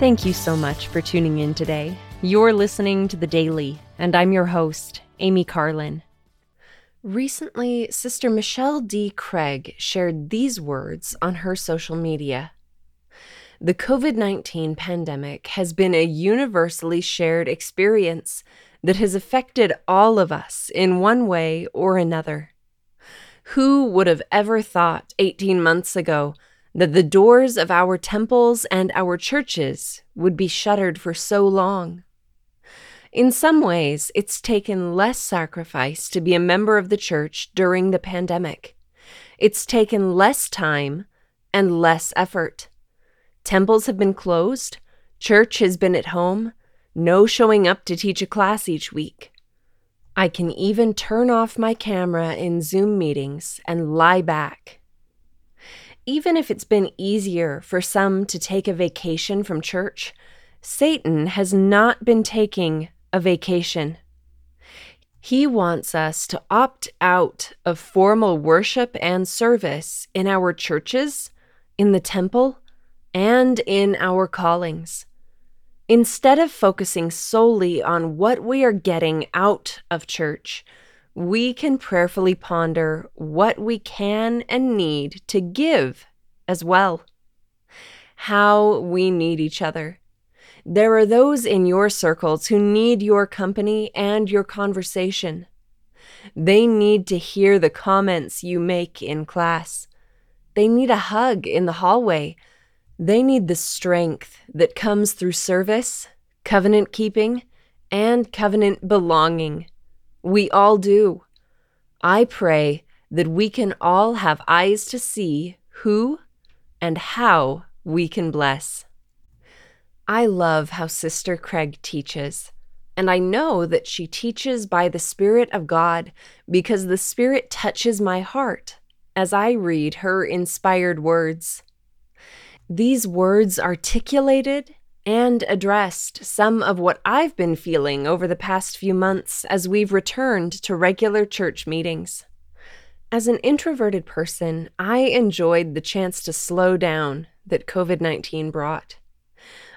Thank you so much for tuning in today. You're listening to The Daily, and I'm your host, Amy Carlin. Recently, Sister Michelle D. Craig shared these words on her social media. The COVID 19 pandemic has been a universally shared experience that has affected all of us in one way or another. Who would have ever thought 18 months ago that the doors of our temples and our churches would be shuttered for so long? In some ways, it's taken less sacrifice to be a member of the church during the pandemic. It's taken less time and less effort. Temples have been closed, church has been at home, no showing up to teach a class each week. I can even turn off my camera in Zoom meetings and lie back. Even if it's been easier for some to take a vacation from church, Satan has not been taking a vacation. He wants us to opt out of formal worship and service in our churches, in the temple, and in our callings. Instead of focusing solely on what we are getting out of church, we can prayerfully ponder what we can and need to give as well. How we need each other. There are those in your circles who need your company and your conversation. They need to hear the comments you make in class. They need a hug in the hallway they need the strength that comes through service, covenant keeping, and covenant belonging. We all do. I pray that we can all have eyes to see who and how we can bless. I love how Sister Craig teaches, and I know that she teaches by the Spirit of God because the Spirit touches my heart as I read her inspired words. These words articulated and addressed some of what I've been feeling over the past few months as we've returned to regular church meetings. As an introverted person, I enjoyed the chance to slow down that COVID 19 brought.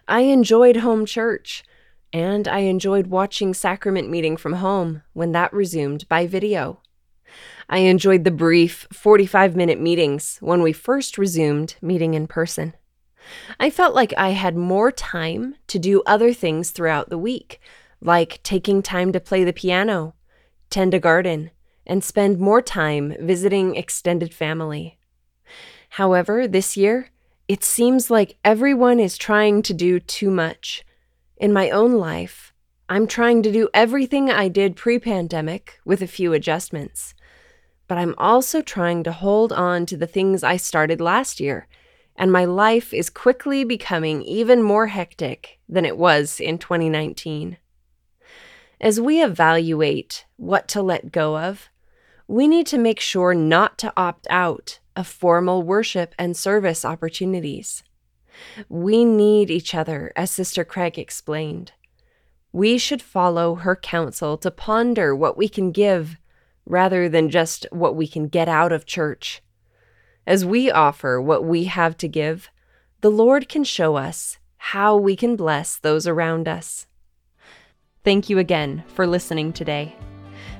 I enjoyed home church, and I enjoyed watching sacrament meeting from home when that resumed by video. I enjoyed the brief 45 minute meetings when we first resumed meeting in person. I felt like I had more time to do other things throughout the week, like taking time to play the piano, tend a garden, and spend more time visiting extended family. However, this year, it seems like everyone is trying to do too much. In my own life, I'm trying to do everything I did pre pandemic with a few adjustments. But I'm also trying to hold on to the things I started last year and my life is quickly becoming even more hectic than it was in 2019. As we evaluate what to let go of, we need to make sure not to opt out of formal worship and service opportunities. We need each other, as Sister Craig explained. We should follow her counsel to ponder what we can give rather than just what we can get out of church. As we offer what we have to give, the Lord can show us how we can bless those around us. Thank you again for listening today.